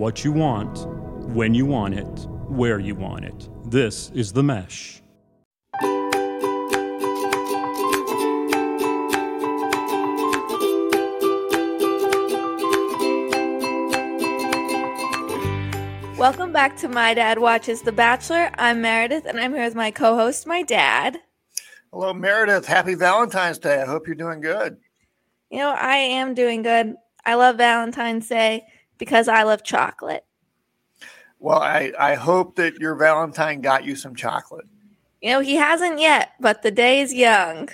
what you want, when you want it, where you want it. This is The Mesh. Welcome back to My Dad Watches The Bachelor. I'm Meredith and I'm here with my co host, my dad. Hello, Meredith. Happy Valentine's Day. I hope you're doing good. You know, I am doing good. I love Valentine's Day because I love chocolate. Well, I, I hope that your Valentine got you some chocolate. You know, he hasn't yet, but the day is young.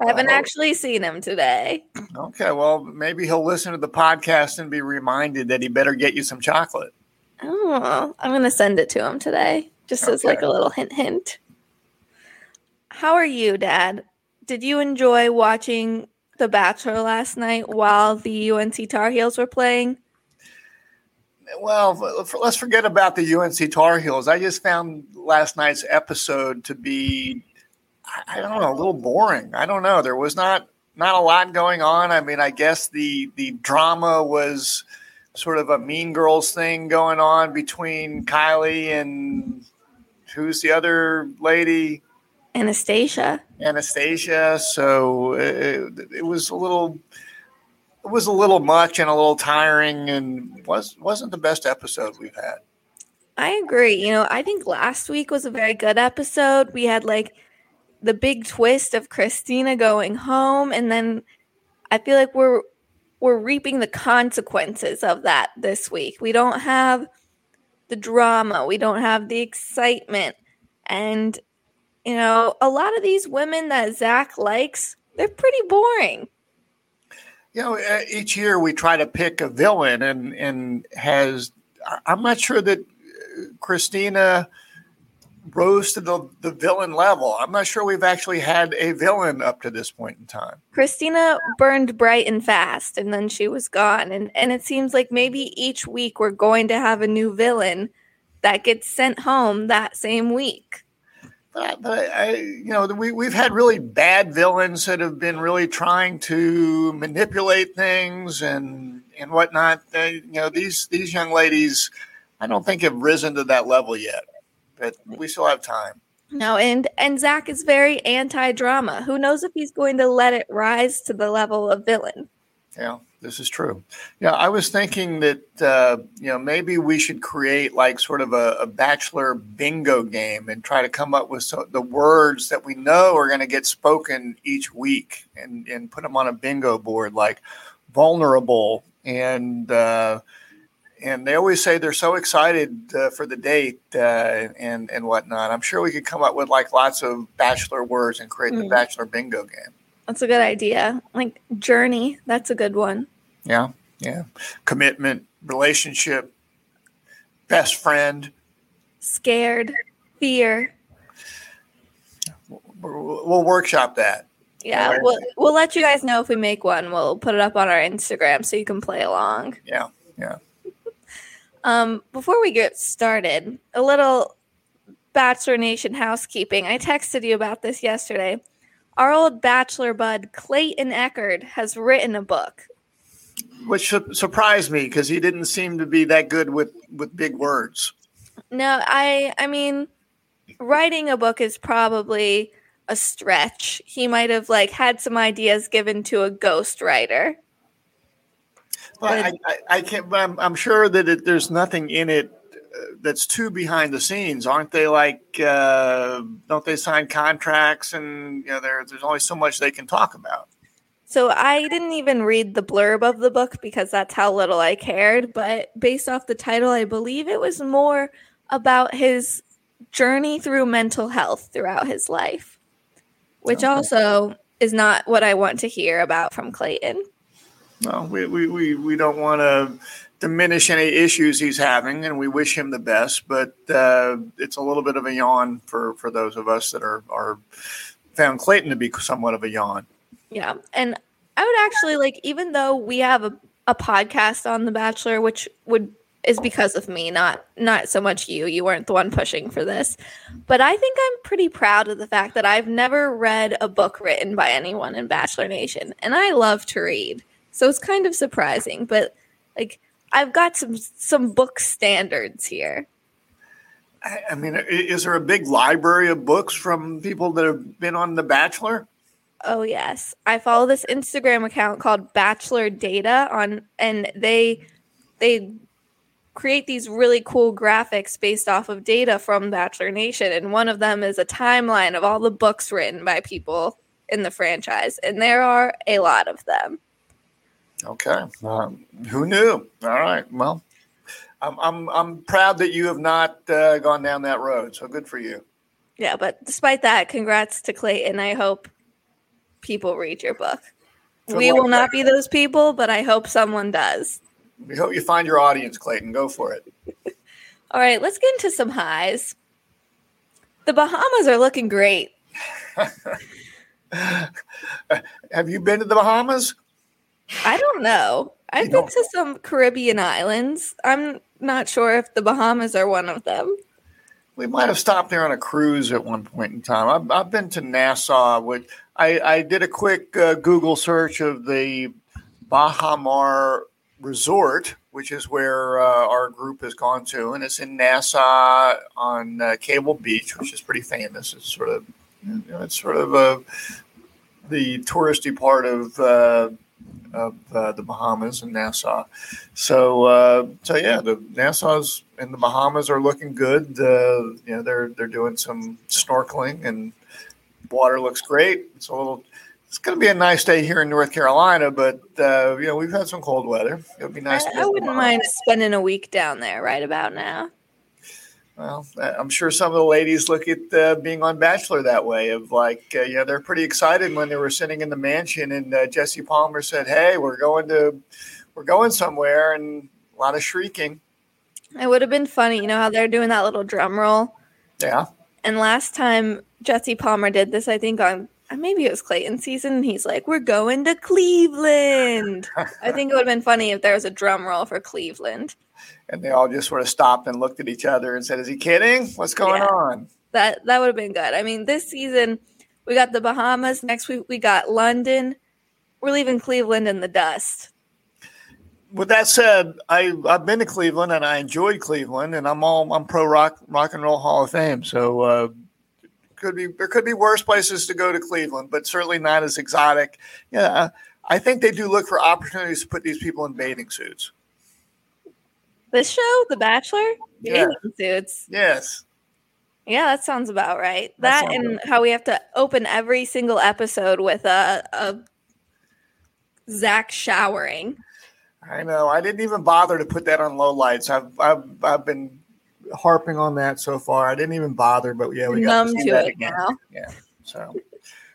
I haven't actually seen him today. Okay, well, maybe he'll listen to the podcast and be reminded that he better get you some chocolate. Oh, I'm going to send it to him today, just as like a little hint, hint. How are you, Dad? Did you enjoy watching The Bachelor last night while the UNC Tar Heels were playing? Well, let's forget about the UNC Tar Heels. I just found last night's episode to be, I- I don't know, a little boring. I don't know. There was not not a lot going on. I mean, I guess the the drama was sort of a Mean Girls thing going on between Kylie and who's the other lady? Anastasia. Anastasia. So uh, it, it was a little, it was a little much and a little tiring, and was wasn't the best episode we've had. I agree. You know, I think last week was a very good episode. We had like the big twist of Christina going home, and then I feel like we're we're reaping the consequences of that this week. We don't have the drama, we don't have the excitement, and you know, a lot of these women that Zach likes, they're pretty boring. You know, uh, each year we try to pick a villain, and and has I'm not sure that uh, Christina rose to the the villain level. I'm not sure we've actually had a villain up to this point in time. Christina burned bright and fast and then she was gone and and it seems like maybe each week we're going to have a new villain that gets sent home that same week. But, I, I, you know, we we've had really bad villains that have been really trying to manipulate things and and whatnot. They, you know, these these young ladies, I don't think have risen to that level yet. But we still have time. No, and and Zach is very anti-drama. Who knows if he's going to let it rise to the level of villain? Yeah, this is true. Yeah, I was thinking that uh, you know maybe we should create like sort of a, a bachelor bingo game and try to come up with so, the words that we know are going to get spoken each week and and put them on a bingo board like vulnerable and uh, and they always say they're so excited uh, for the date uh, and and whatnot. I'm sure we could come up with like lots of bachelor words and create the Mm. bachelor bingo game. That's a good idea. Like journey, that's a good one. Yeah, yeah. Commitment, relationship, best friend. Scared, fear. We'll, we'll workshop that. Yeah, Alright. we'll we'll let you guys know if we make one. We'll put it up on our Instagram so you can play along. Yeah, yeah. Um, before we get started, a little Bachelor Nation housekeeping. I texted you about this yesterday. Our old bachelor bud Clayton Echard has written a book. Which su- surprised me because he didn't seem to be that good with with big words. No, I I mean, writing a book is probably a stretch. He might have like had some ideas given to a ghostwriter. But I, I, I can't. But I'm, I'm sure that it, there's nothing in it that's too behind the scenes, aren't they? Like, uh, don't they sign contracts and you know there, there's only so much they can talk about. So I didn't even read the blurb of the book because that's how little I cared. But based off the title, I believe it was more about his journey through mental health throughout his life, which Okay. also is not what I want to hear about from Clayton. No, we, we, we, we don't want to diminish any issues he's having, and we wish him the best. But uh, it's a little bit of a yawn for, for those of us that are, are found Clayton to be somewhat of a yawn. Yeah. And I would actually like, even though we have a, a podcast on The Bachelor, which would is because of me, not not so much you. You weren't the one pushing for this. But I think I'm pretty proud of the fact that I've never read a book written by anyone in Bachelor Nation. And I love to read. So it's kind of surprising. But like I've got some some book standards here. I, I mean, is there a big library of books from people that have been on The Bachelor? Oh yes, I follow this Instagram account called Bachelor Data on, and they they create these really cool graphics based off of data from Bachelor Nation, and one of them is a timeline of all the books written by people in the franchise, and there are a lot of them. Okay, um, who knew? All right, well, I'm I'm I'm proud that you have not uh, gone down that road. So good for you. Yeah, but despite that, congrats to Clayton. I hope people read your book. Good we will not be those people, but I hope someone does. We hope you find your audience, Clayton. Go for it. All right, let's get into some highs. The Bahamas are looking great. Have you been to the Bahamas? I don't know. I've been to some Caribbean islands. I'm not sure if the Bahamas are one of them. We might have stopped there on a cruise at one point in time. I've, I've been to Nassau. Which I, I did a quick uh, Google search of the Baha Mar Resort, which is where uh, our group has gone to, and it's in Nassau on uh, Cable Beach, which is pretty famous. It's sort of, you know, it's sort of a, uh, the touristy part of uh, of uh, the Bahamas and Nassau. So, uh, so yeah, the Nassau's and the Bahamas are looking good. Uh, you know, they're they're doing some snorkeling and water looks great. It's a little. It's going to be a nice day here in North Carolina, but uh, you know we've had some cold weather. It would be nice. I, I wouldn't mind spending a week down there right about now. Well, I'm sure some of the ladies look at uh, being on Bachelor that way of like, uh, you know, they're pretty excited when they were sitting in the mansion and uh, Jesse Palmer said, "Hey, we're going to, we're going somewhere," and a lot of shrieking. It would have been funny, you know how they're doing that little drum roll. Yeah. And last time Jesse Palmer did this, I think on maybe it was Clayton season. He's like, "We're going to Cleveland." I think it would have been funny if there was a drum roll for Cleveland and they all just sort of stopped and looked at each other and said, "Is he kidding? What's going yeah. on?" That that would have been good. I mean, this season we got the Bahamas. Next week we got London. We're leaving Cleveland in the dust. With that said, I I've been to Cleveland and I enjoyed Cleveland, and I'm all I'm pro rock rock and roll Hall of Fame. So uh, could be there could be worse places to go to Cleveland, but certainly not as exotic. Yeah, I think they do look for opportunities to put these people in bathing suits. This show, The Bachelor, bathing yeah. suits. Yes. Yeah, that sounds about right. That, that and right. how we have to open every single episode with a, a Zach showering. I know. I didn't even bother to put that on low lights. I've I've, I've been harping on that so far. I didn't even bother, but yeah, we got Numb to, see to that again. Now. Yeah. So,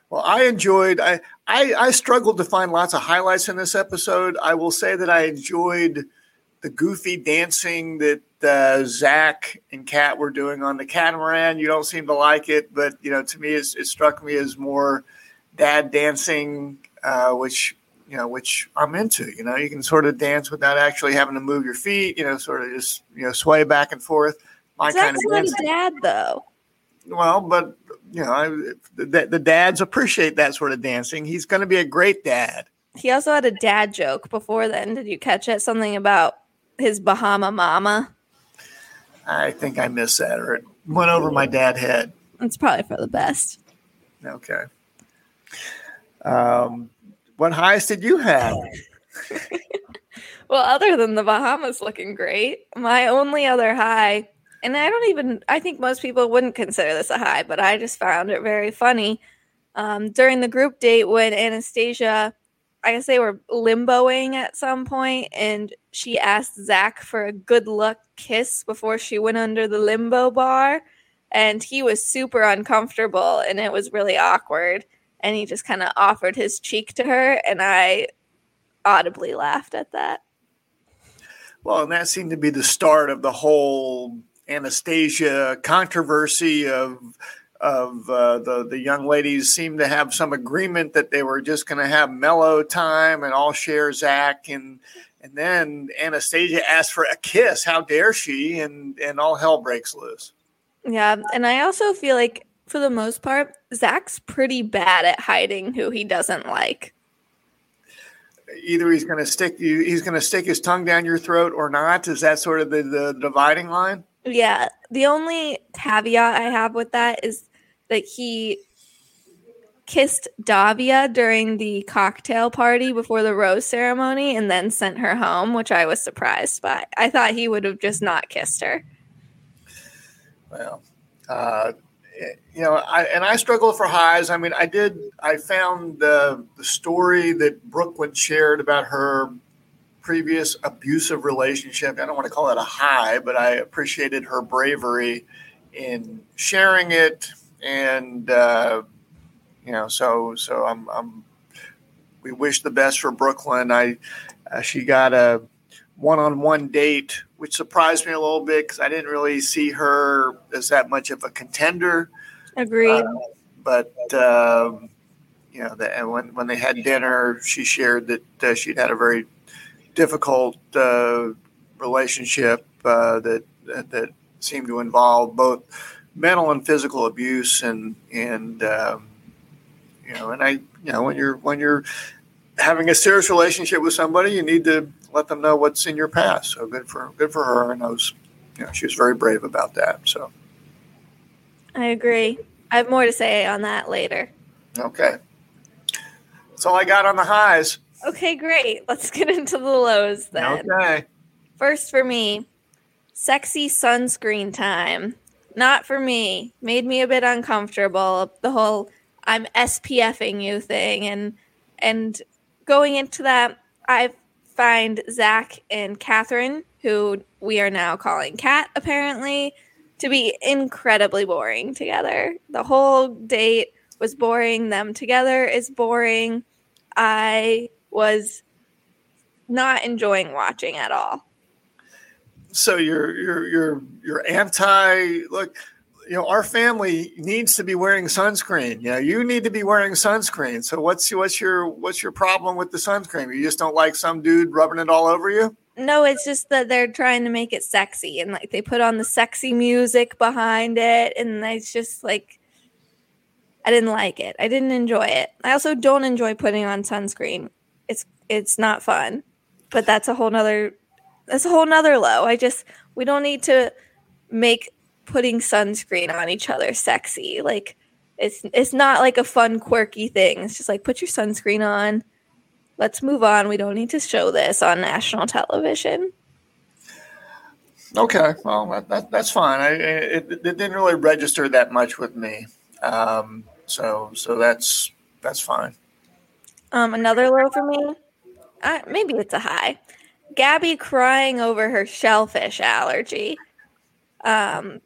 well, I enjoyed. I, I I struggled to find lots of highlights in this episode. I will say that I enjoyed the goofy dancing that uh, Zach and Kat were doing on the catamaran. You don't seem to like it, but you know, to me, it struck me as more dad dancing, uh, which you know, which I'm into. You know, you can sort of dance without actually having to move your feet. You know, sort of just you know sway back and forth. My kind of not a dad, though. Well, but you know, the, the dads appreciate that sort of dancing. He's going to be a great dad. He also had a dad joke before then. Did you catch it? Something about his Bahama mama? I think I missed that, or it went over my dad head. It's probably for the best. Okay. Um, what highs did you have? well, other than the Bahamas looking great, my only other high, and I don't even, I think most people wouldn't consider this a high, but I just found it very funny. Um, during the group date when Anastasia I guess they were limboing at some point, and she asked Zach for a good luck kiss before she went under the limbo bar. And he was super uncomfortable, and it was really awkward. And he just kind of offered his cheek to her, and I audibly laughed at that. Well, and that seemed to be the start of the whole Anastasia controversy of of uh, the the young ladies seemed to have some agreement that they were just going to have mellow time and all share Zach and and then Anastasia asked for a kiss. How dare she? And and all hell breaks loose. Yeah, and I also feel like for the most part, Zach's pretty bad at hiding who he doesn't like. either he's going to stick you, he's going to stick his tongue down your throat or not. Is that sort of the, the dividing line? Yeah. The only caveat I have with that is that he kissed Davia during the cocktail party before the rose ceremony and then sent her home, which I was surprised by. I thought he would have just not kissed her. Well, uh, you know, I, and I struggle for highs. I mean, I did, I found the, the story that Brooklyn shared about her previous abusive relationship. I don't want to call it a high, but I appreciated her bravery in sharing it and, uh, you know, so so I'm, I'm we wish the best for Brooklyn. I uh, she got a one-on-one date, which surprised me a little bit because I didn't really see her as that much of a contender. Agreed. Uh, but um, you know, the, and when when they had dinner, she shared that uh, she'd had a very difficult uh, relationship uh, that that seemed to involve both mental and physical abuse and and um, you know, and I, you know, when you're when you're having a serious relationship with somebody, you need to let them know what's in your past. So good for good for her, and those, you know, she was very brave about that. So, I agree. I have more to say on that later. Okay, that's all I got on the highs. Okay, great. Let's get into the lows then. Okay. First for me, sexy sunscreen time. Not for me. Made me a bit uncomfortable. The whole I'm SPFing you thing and and going into that, I find Zach and Catherine, who we are now calling Cat apparently, to be incredibly boring together. The whole date was boring. Them together is boring. I was not enjoying watching at all. So you're you're you're you're anti look you know, our family needs to be wearing sunscreen. You know, you need to be wearing sunscreen. So what's what's your what's your problem with the sunscreen? You just don't like some dude rubbing it all over you? No, it's just that they're trying to make it sexy and like they put on the sexy music behind it and it's just like I didn't like it. I didn't enjoy it. I also don't enjoy putting on sunscreen. It's not fun. But that's a whole nother that's a whole nother low. I just we don't need to make putting sunscreen on each other sexy. Like it's it's not like a fun quirky thing. It's just like put your sunscreen on. Let's move on. We don't need to show this on national television. Okay, well that, that, that's fine. I, it, it, didn't really register that much with me, um, so so that's that's fine. Um, another low for me, uh, maybe it's a high. Gabby crying over her shellfish allergy. Um,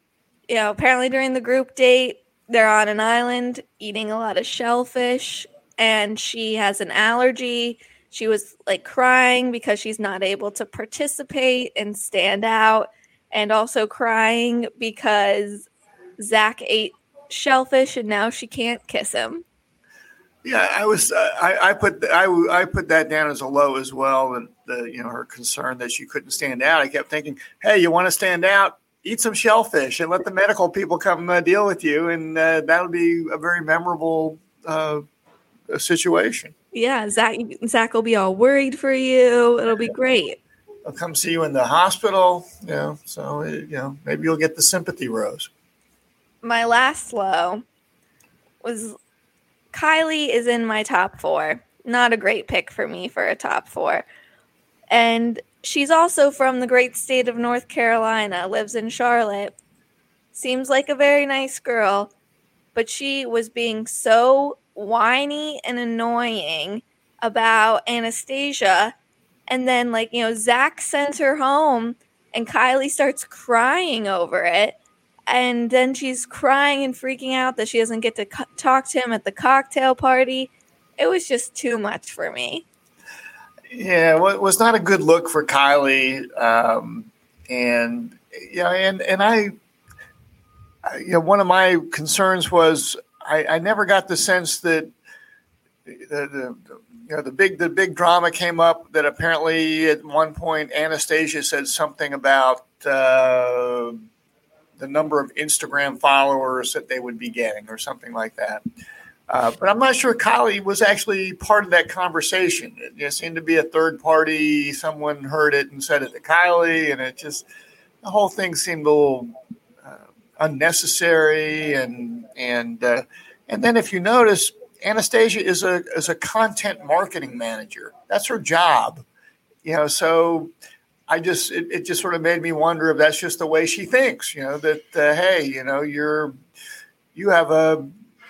you know, apparently during the group date, they're on an island eating a lot of shellfish, and she has an allergy. She was like crying because she's not able to participate and stand out, and also crying because Zach ate shellfish and now she can't kiss him. Yeah, I was. Uh, I, I put I, I put that down as a low as well, and the you know her concern that she couldn't stand out. I kept thinking, hey, you want to stand out? eat some shellfish and let the medical people come uh, deal with you, and uh, that'll be a very memorable uh, situation. Yeah, Zach, Zach will be all worried for you. It'll be great. I'll come see you in the hospital. You know, so uh, you know maybe you'll get the sympathy rose. My last low was Kylie is in my top four. Not a great pick for me for a top four. And She's also from the great state of North Carolina, lives in Charlotte. Seems like a very nice girl, but she was being so whiny and annoying about Anastasia. And then, like, you know, Zach sends her home and Kylie starts crying over it. And then she's crying and freaking out that she doesn't get to co- talk to him at the cocktail party. It was just too much for me. Yeah, well, it was not a good look for Kylie, um, and yeah, and and I, you know, one of my concerns was I, I never got the sense that the, the, you know the big the big drama came up that apparently at one point Anastasia said something about uh, the number of Instagram followers that they would be getting or something like that. Uh, but I'm not sure Kylie was actually part of that conversation. It just seemed to be a third party. Someone heard it and said it to Kylie, and it just the whole thing seemed a little uh, unnecessary. And and uh, and then if you notice, Anastasia is a is a content marketing manager. That's her job, you know. So I just it, it just sort of made me wonder if that's just the way she thinks. You know that uh, hey, you know you're you have a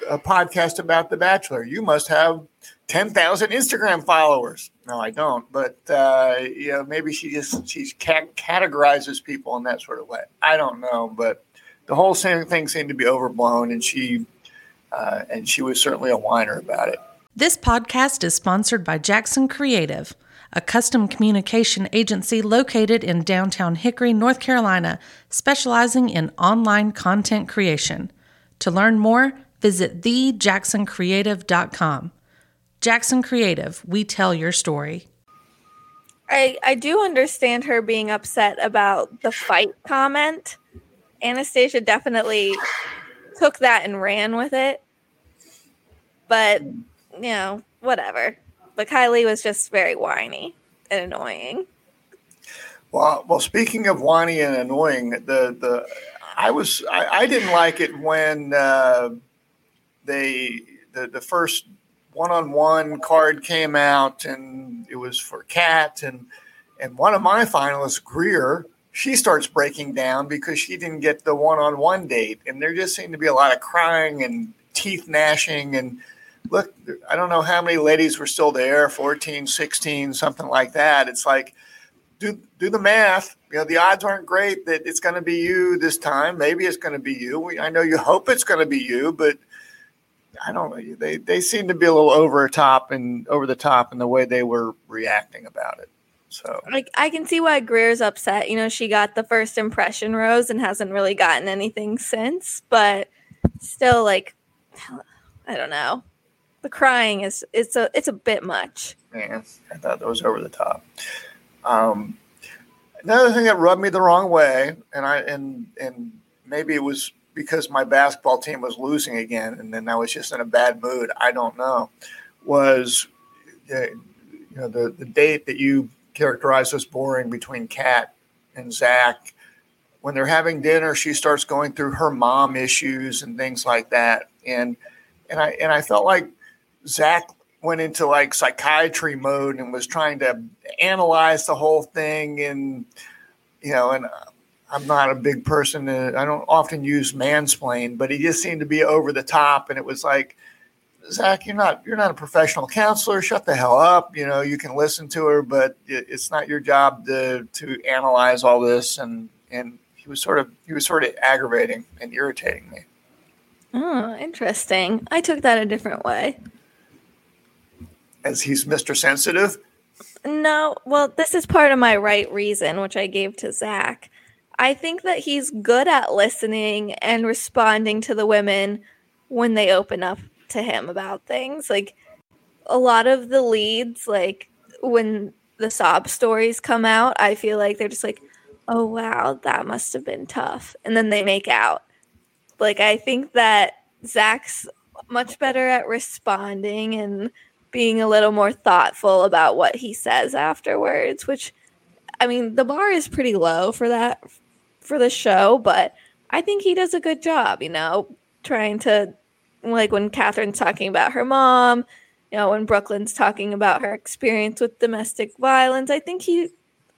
a podcast about The Bachelor. You must have 10,000 Instagram followers. No, I don't. But, uh, you know, maybe she just, she categorizes people in that sort of way. I don't know. But the whole thing seemed to be overblown and she, uh, and she was certainly a whiner about it. This podcast is sponsored by Jackson Creative, a custom communication agency located in downtown Hickory, North Carolina, specializing in online content creation. To learn more, visit thejacksoncreative.com. Jackson Creative, we tell your story. I, I do understand her being upset about the fight comment. Anastasia definitely took that and ran with it. But, you know, whatever. But Kylie was just very whiny and annoying. Well, well, speaking of whiny and annoying, the the I was I, I didn't like it when uh, they the, the first one-on-one card came out and it was for cat and and one of my finalists greer she starts breaking down because she didn't get the one-on-one date and there just seemed to be a lot of crying and teeth gnashing and look i don't know how many ladies were still there 14 16 something like that it's like do do the math you know the odds aren't great that it's going to be you this time maybe it's going to be you i know you hope it's going to be you but I don't know. They they seem to be a little over top and over the top in the way they were reacting about it. So like I can see why Greer's upset. You know, she got the first impression rose and hasn't really gotten anything since, but still like I don't know. The crying is it's a it's a bit much. Yeah, I thought that was over the top. Um another thing that rubbed me the wrong way, and I and and maybe it was because my basketball team was losing again, and then I was just in a bad mood. I don't know. Was uh, you know the the date that you characterized as boring between Kat and Zach. When they're having dinner, she starts going through her mom issues and things like that, and and I and I felt like Zach went into like psychiatry mode and was trying to analyze the whole thing and you know and I'm not a big person. Uh, I don't often use mansplain, but he just seemed to be over the top, and it was like, Zach, you're not you're not a professional counselor. Shut the hell up. You know, you can listen to her, but it's not your job to to analyze all this. And and he was sort of he was sort of aggravating and irritating me. Oh, interesting. I took that a different way. As he's Mr. Sensitive. No, well, this is part of my right reason, which I gave to Zach. I think that he's good at listening and responding to the women when they open up to him about things. Like a lot of the leads, like when the sob stories come out, I feel like they're just like, oh, wow, that must have been tough. And then they make out. Like, I think that Zach's much better at responding and being a little more thoughtful about what he says afterwards, which I mean, the bar is pretty low for that for the show, but I think he does a good job, you know, trying to like when Catherine's talking about her mom, you know, when Brooklyn's talking about her experience with domestic violence. I think he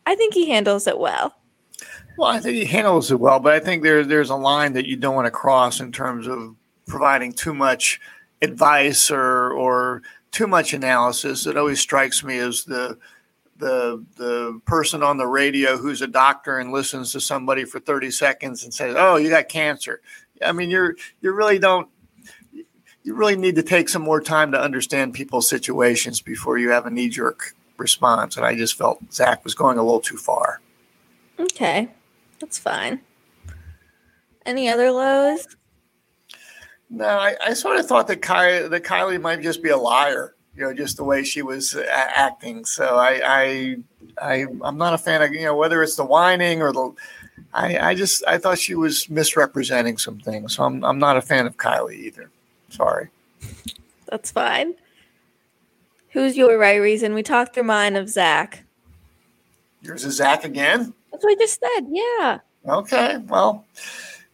I think he handles it well. Well, I think he handles it well, but I think there's there's a line that you don't want to cross in terms of providing too much advice or or too much analysis. It always strikes me as the the the person on the radio who's a doctor and listens to somebody for 30 seconds and says, "Oh, you got cancer." I mean, you're you really don't you really need to take some more time to understand people's situations before you have a knee jerk response. And I just felt Zach was going a little too far. Okay, that's fine. Any other lows? No, I, I sort of thought that, Ky- that Kylie might just be a liar you know, just the way she was acting. So I, I, I, I'm not a fan of you know whether it's the whining or the. I, I just I thought she was misrepresenting some things. So I'm I'm not a fan of Kylie either. Sorry. That's fine. Who's your right reason? We talked through mine of Zach. Yours is Zach again. That's what I just said. Yeah. Okay. Well,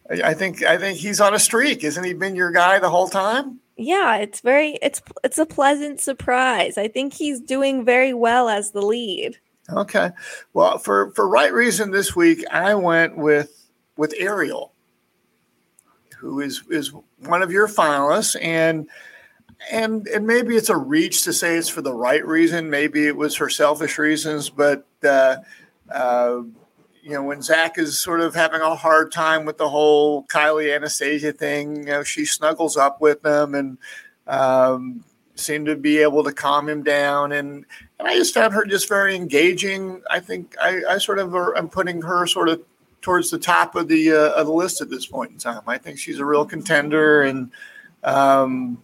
I think I think he's on a streak. Isn't he been your guy the whole time? Yeah, it's very it's it's a pleasant surprise. I think he's doing very well as the lead. Okay. Well, for for right reason this week, I went with with Ariel, who is is one of your finalists, and and and maybe it's a reach to say it's for the right reason. Maybe it was for selfish reasons, but uh, uh, you know, when Zach is sort of having a hard time with the whole Kylie Anastasia thing, you know, she snuggles up with him and um, seemed to be able to calm him down. And, and I just found her just very engaging. I think I, I sort of are, I'm putting her sort of towards the top of the uh, of the list at this point in time. I think she's a real contender and um,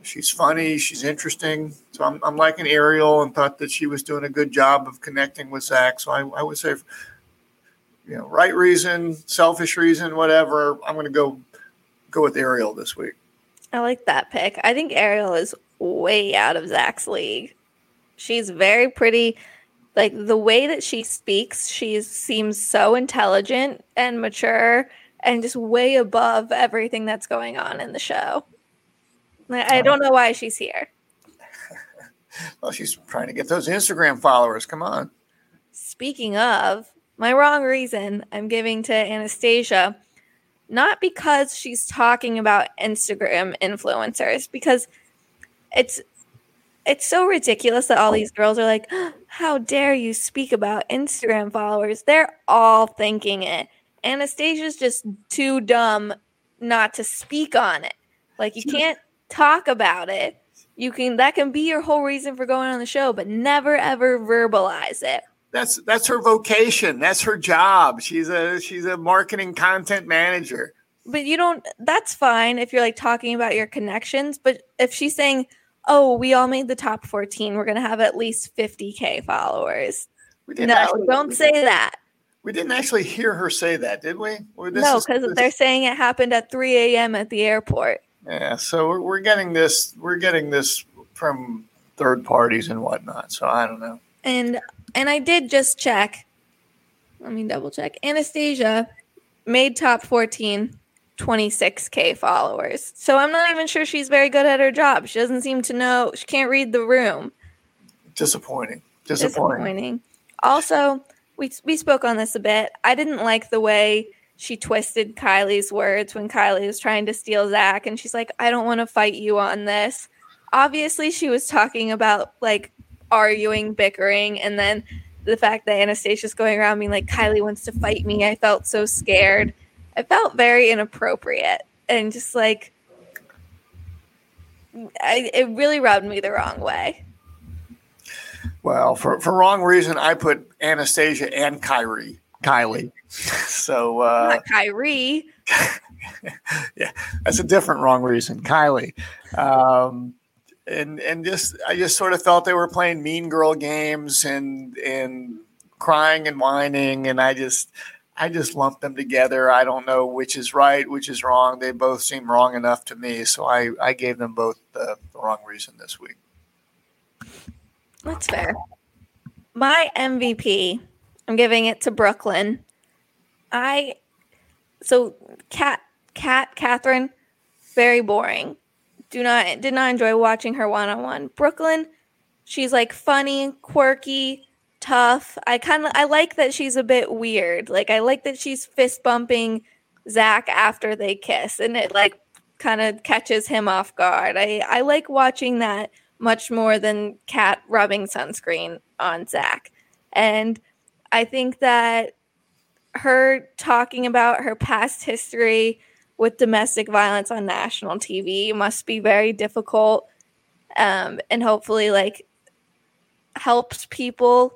she's funny, she's interesting. So I'm, I'm liking Ariel and thought that she was doing a good job of connecting with Zach. So I, I would say you know, right reason, selfish reason, whatever. I'm going to go go with Ariel this week. I like that pick. I think Ariel is way out of Zach's league. She's very pretty. Like the way that she speaks, she seems so intelligent and mature and just way above everything that's going on in the show. I I don't know why she's here. Well, she's trying to get those Instagram followers. Come on. Speaking of, my wrong reason I'm giving to Anastasia, not because she's talking about Instagram influencers, because it's it's so ridiculous that all these girls are like, "How dare you speak about Instagram followers?" They're all thinking it. Anastasia's just too dumb not to speak on it. Like you can't talk about it. You can that can be your whole reason for going on the show, but never ever verbalize it. That's that's her vocation. That's her job. She's a she's a marketing content manager. But you don't that's fine if you're like talking about your connections, but if she's saying, "Oh, we all made the top 14, we're going to have at least 50k followers." We didn't No, actually- don't say that. We didn't actually hear her say that, did we? No, because they're saying it happened at 3 a.m. at the airport. Yeah, so we're, we're getting this. We're getting this from third parties and whatnot. So I don't know. And and I did just check. Let me double check. Anastasia made top 14, 26k followers. So I'm not even sure she's very good at her job. She doesn't seem to know. She can't read the room. Disappointing. Disappointing. Disappointing. Also, we we spoke on this a bit. I didn't like the way she twisted Kylie's words when Kylie was trying to steal Zach, and she's like, "I don't want to fight you on this." Obviously, she was talking about like arguing, bickering, and then the fact that Anastasia's going around being like, "Kylie wants to fight me." I felt so scared. I felt very inappropriate and just like I, it really rubbed me the wrong way. Well, for, for wrong reason, I put Anastasia and Kyrie, Kylie. So uh, Not Kyrie. yeah, that's a different wrong reason, Kylie. Um, and and just I just sort of felt they were playing mean girl games and and crying and whining, and I just I just lumped them together. I don't know which is right, which is wrong. They both seem wrong enough to me, so I I gave them both the, the wrong reason this week. That's fair. My MVP, I'm giving it to Brooklyn. I so Cat Cat Catherine, very boring. Do not did not enjoy watching her one on one. Brooklyn, she's like funny, quirky, tough. I kind of I like that she's a bit weird. Like I like that she's fist bumping Zach after they kiss, and it like kind of catches him off guard. I I like watching that much more than Cat rubbing sunscreen on Zach. And I think that her talking about her past history with domestic violence on national TV must be very difficult. Um, and hopefully, like, helps people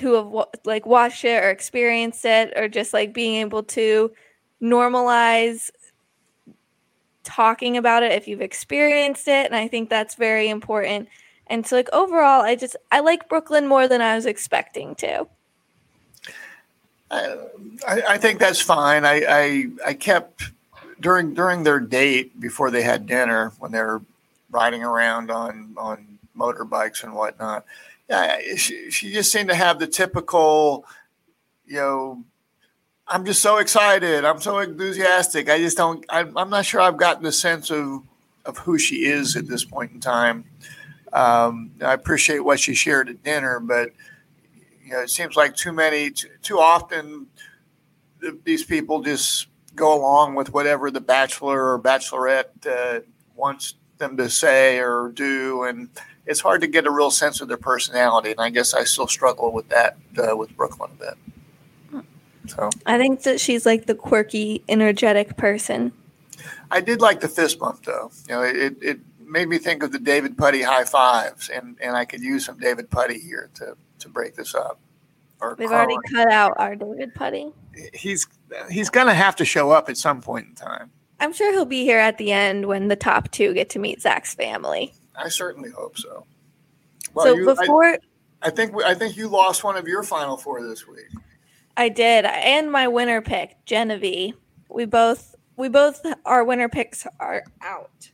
who have like watched it or experienced it, or just like being able to normalize talking about it if you've experienced it and i think that's very important and so like overall i just i like brooklyn more than i was expecting to I, I think that's fine. I, I I kept during during their date before they had dinner when they were riding around on on motorbikes and whatnot. Yeah, she, she just seemed to have the typical, you know, I'm just so excited. I'm so enthusiastic. I just don't. I'm, I'm not sure I've gotten the sense of of who she is at this point in time. Um, I appreciate what she shared at dinner, but you know, it seems like too many, too, too often, these people just go along with whatever the bachelor or bachelorette uh, wants them to say or do, and it's hard to get a real sense of their personality. And I guess I still struggle with that uh, with Brooklyn a bit. So I think that she's like the quirky, energetic person. I did like the fist bump, though. You know, it, it made me think of the David Puddy high fives, and, and I could use some David Puddy here to, to break this up. Or We've already cut out our David Puddy. He's he's going to have to show up at some point in time. I'm sure he'll be here at the end when the top two get to meet Zach's family. I certainly hope so. Well, so you, before, I, I think I think you lost one of your final four this week. I did, and my winner pick, Genevieve. We both we both our winner picks are out.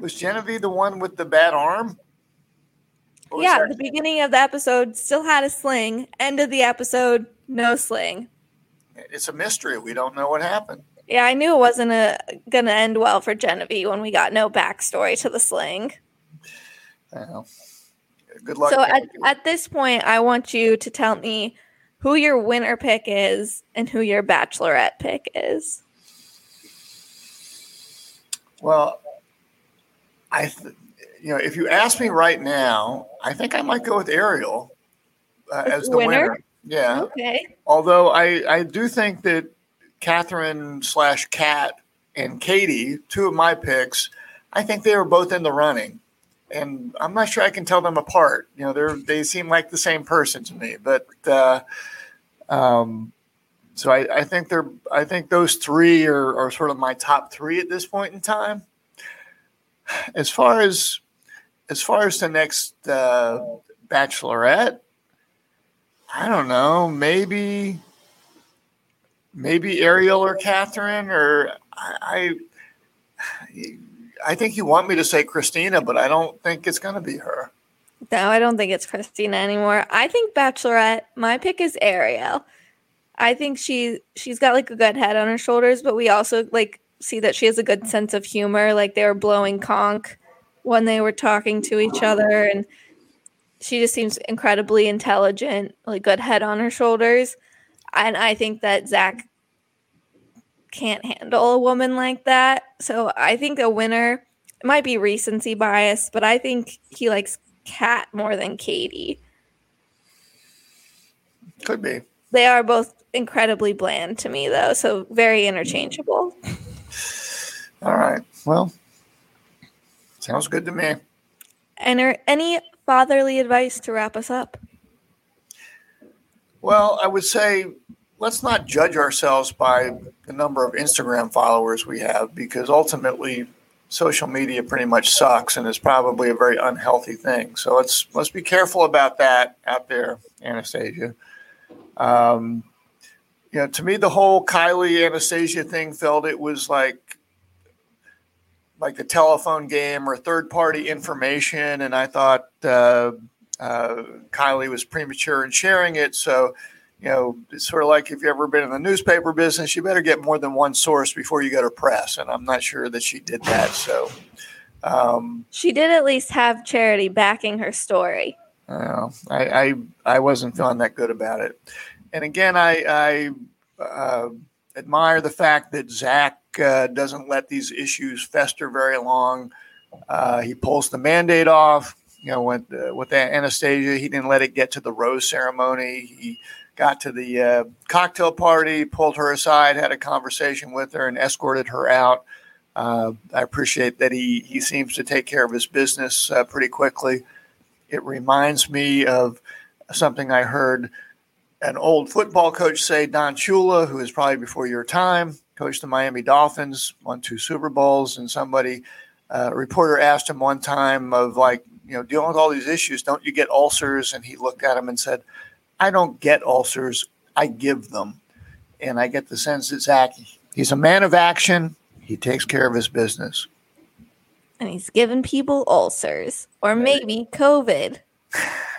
Was Genevieve the one with the bad arm? Yeah, the beginning of the episode still had a sling. End of the episode, no sling. It's a mystery. We don't know what happened. Yeah, I knew it wasn't a, gonna end well for Genevieve when we got no backstory to the sling. Well, good luck. So at, at this point, I want you to tell me who your winner pick is and who your bachelorette pick is. Well, I, th- you know, if you ask me right now, I think I might go with Ariel uh, as the winner. winner. Yeah. Okay. Although I, I do think that Catherine slash Kat and Katie, two of my picks, I think they were both in the running. And I'm not sure I can tell them apart. You know, they're they seem like the same person to me. But uh, um, so I, I think they're I think those three are, are sort of my top three at this point in time. As far as as far as the next uh, bachelorette, I don't know. Maybe maybe Ariel or Catherine or I, I, think you want me to say Christina, but I don't think it's going to be her. No, I don't think it's Christina anymore. I think Bachelorette. My pick is Ariel. I think she she's got like a good head on her shoulders, but we also like see that she has a good sense of humor. Like they were blowing conch when they were talking to each other, and she just seems incredibly intelligent, like good head on her shoulders and I think that Zach can't handle a woman like that. So I think a winner might be recency bias, but I think he likes Kat more than Katie. Could be. They are both incredibly bland to me, though, so very interchangeable. All right. Well, sounds good to me. And are any fatherly advice to wrap us up? Well, I would say let's not judge ourselves by the number of Instagram followers we have because ultimately social media pretty much sucks and is probably a very unhealthy thing. So let's let's be careful about that out there, Anastasia. Um, you know, to me, the whole Kylie Anastasia thing felt it was like like a telephone game or third party information, and I thought uh, uh, Kylie was premature in sharing it. So, you know, it's sort of like if you've ever been in the newspaper business, you better get more than one source before you go to press. And I'm not sure that she did that. So, um, she did at least have charity backing her story. Uh, I, I, I wasn't feeling that good about it. And again, I, I uh, admire the fact that Zach uh, doesn't let these issues fester very long. Uh, he pulls the mandate off you know, with uh, with Anastasia, he didn't let it get to the rose ceremony. He got to the uh, cocktail party, pulled her aside, had a conversation with her, and escorted her out. Uh, I appreciate that he he seems to take care of his business uh, pretty quickly. It reminds me of something I heard an old football coach say, Don Shula, who is probably before your time, coached the Miami Dolphins, won two Super Bowls, and somebody. Uh, a reporter asked him one time of like you know, dealing with all these issues, don't you get ulcers? And he looked at him and said, I don't get ulcers, I give them. And I get the sense that Zach, he's a man of action. He takes care of his business. and he's giving people ulcers or maybe COVID.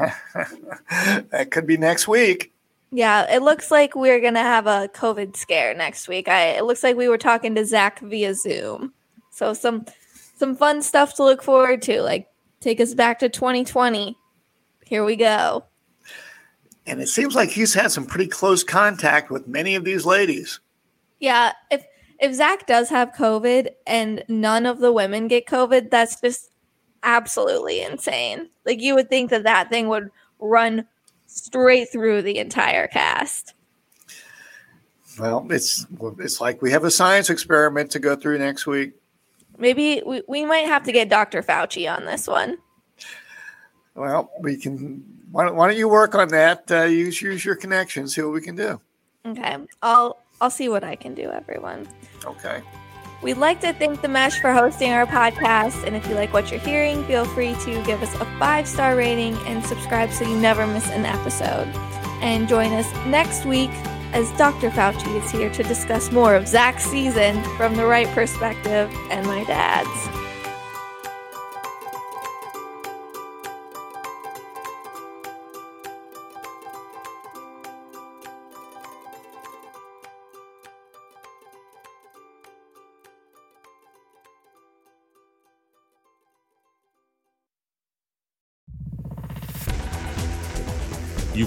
that could be next week. Yeah, it looks like we're gonna have a COVID scare next week. I it looks like we were talking to Zach via Zoom. So some some fun stuff to look forward to. Like take us back to 2020. Here we go. And it seems like he's had some pretty close contact with many of these ladies. Yeah, if if Zach does have COVID and none of the women get COVID, that's just absolutely insane. Like you would think that that thing would run straight through the entire cast. Well, it's it's like we have a science experiment to go through next week. Maybe we, we might have to get Dr. Fauci on this one. Well, we can. Why don't, why don't you work on that? Uh, use use your connections. See what we can do. Okay, I'll I'll see what I can do. Everyone. Okay. We'd like to thank The Mesh for hosting our podcast. And if you like what you're hearing, feel free to give us a five star rating and subscribe so you never miss an episode. And join us next week as Dr. Fauci is here to discuss more of Zach's season from the right perspective and my dad's.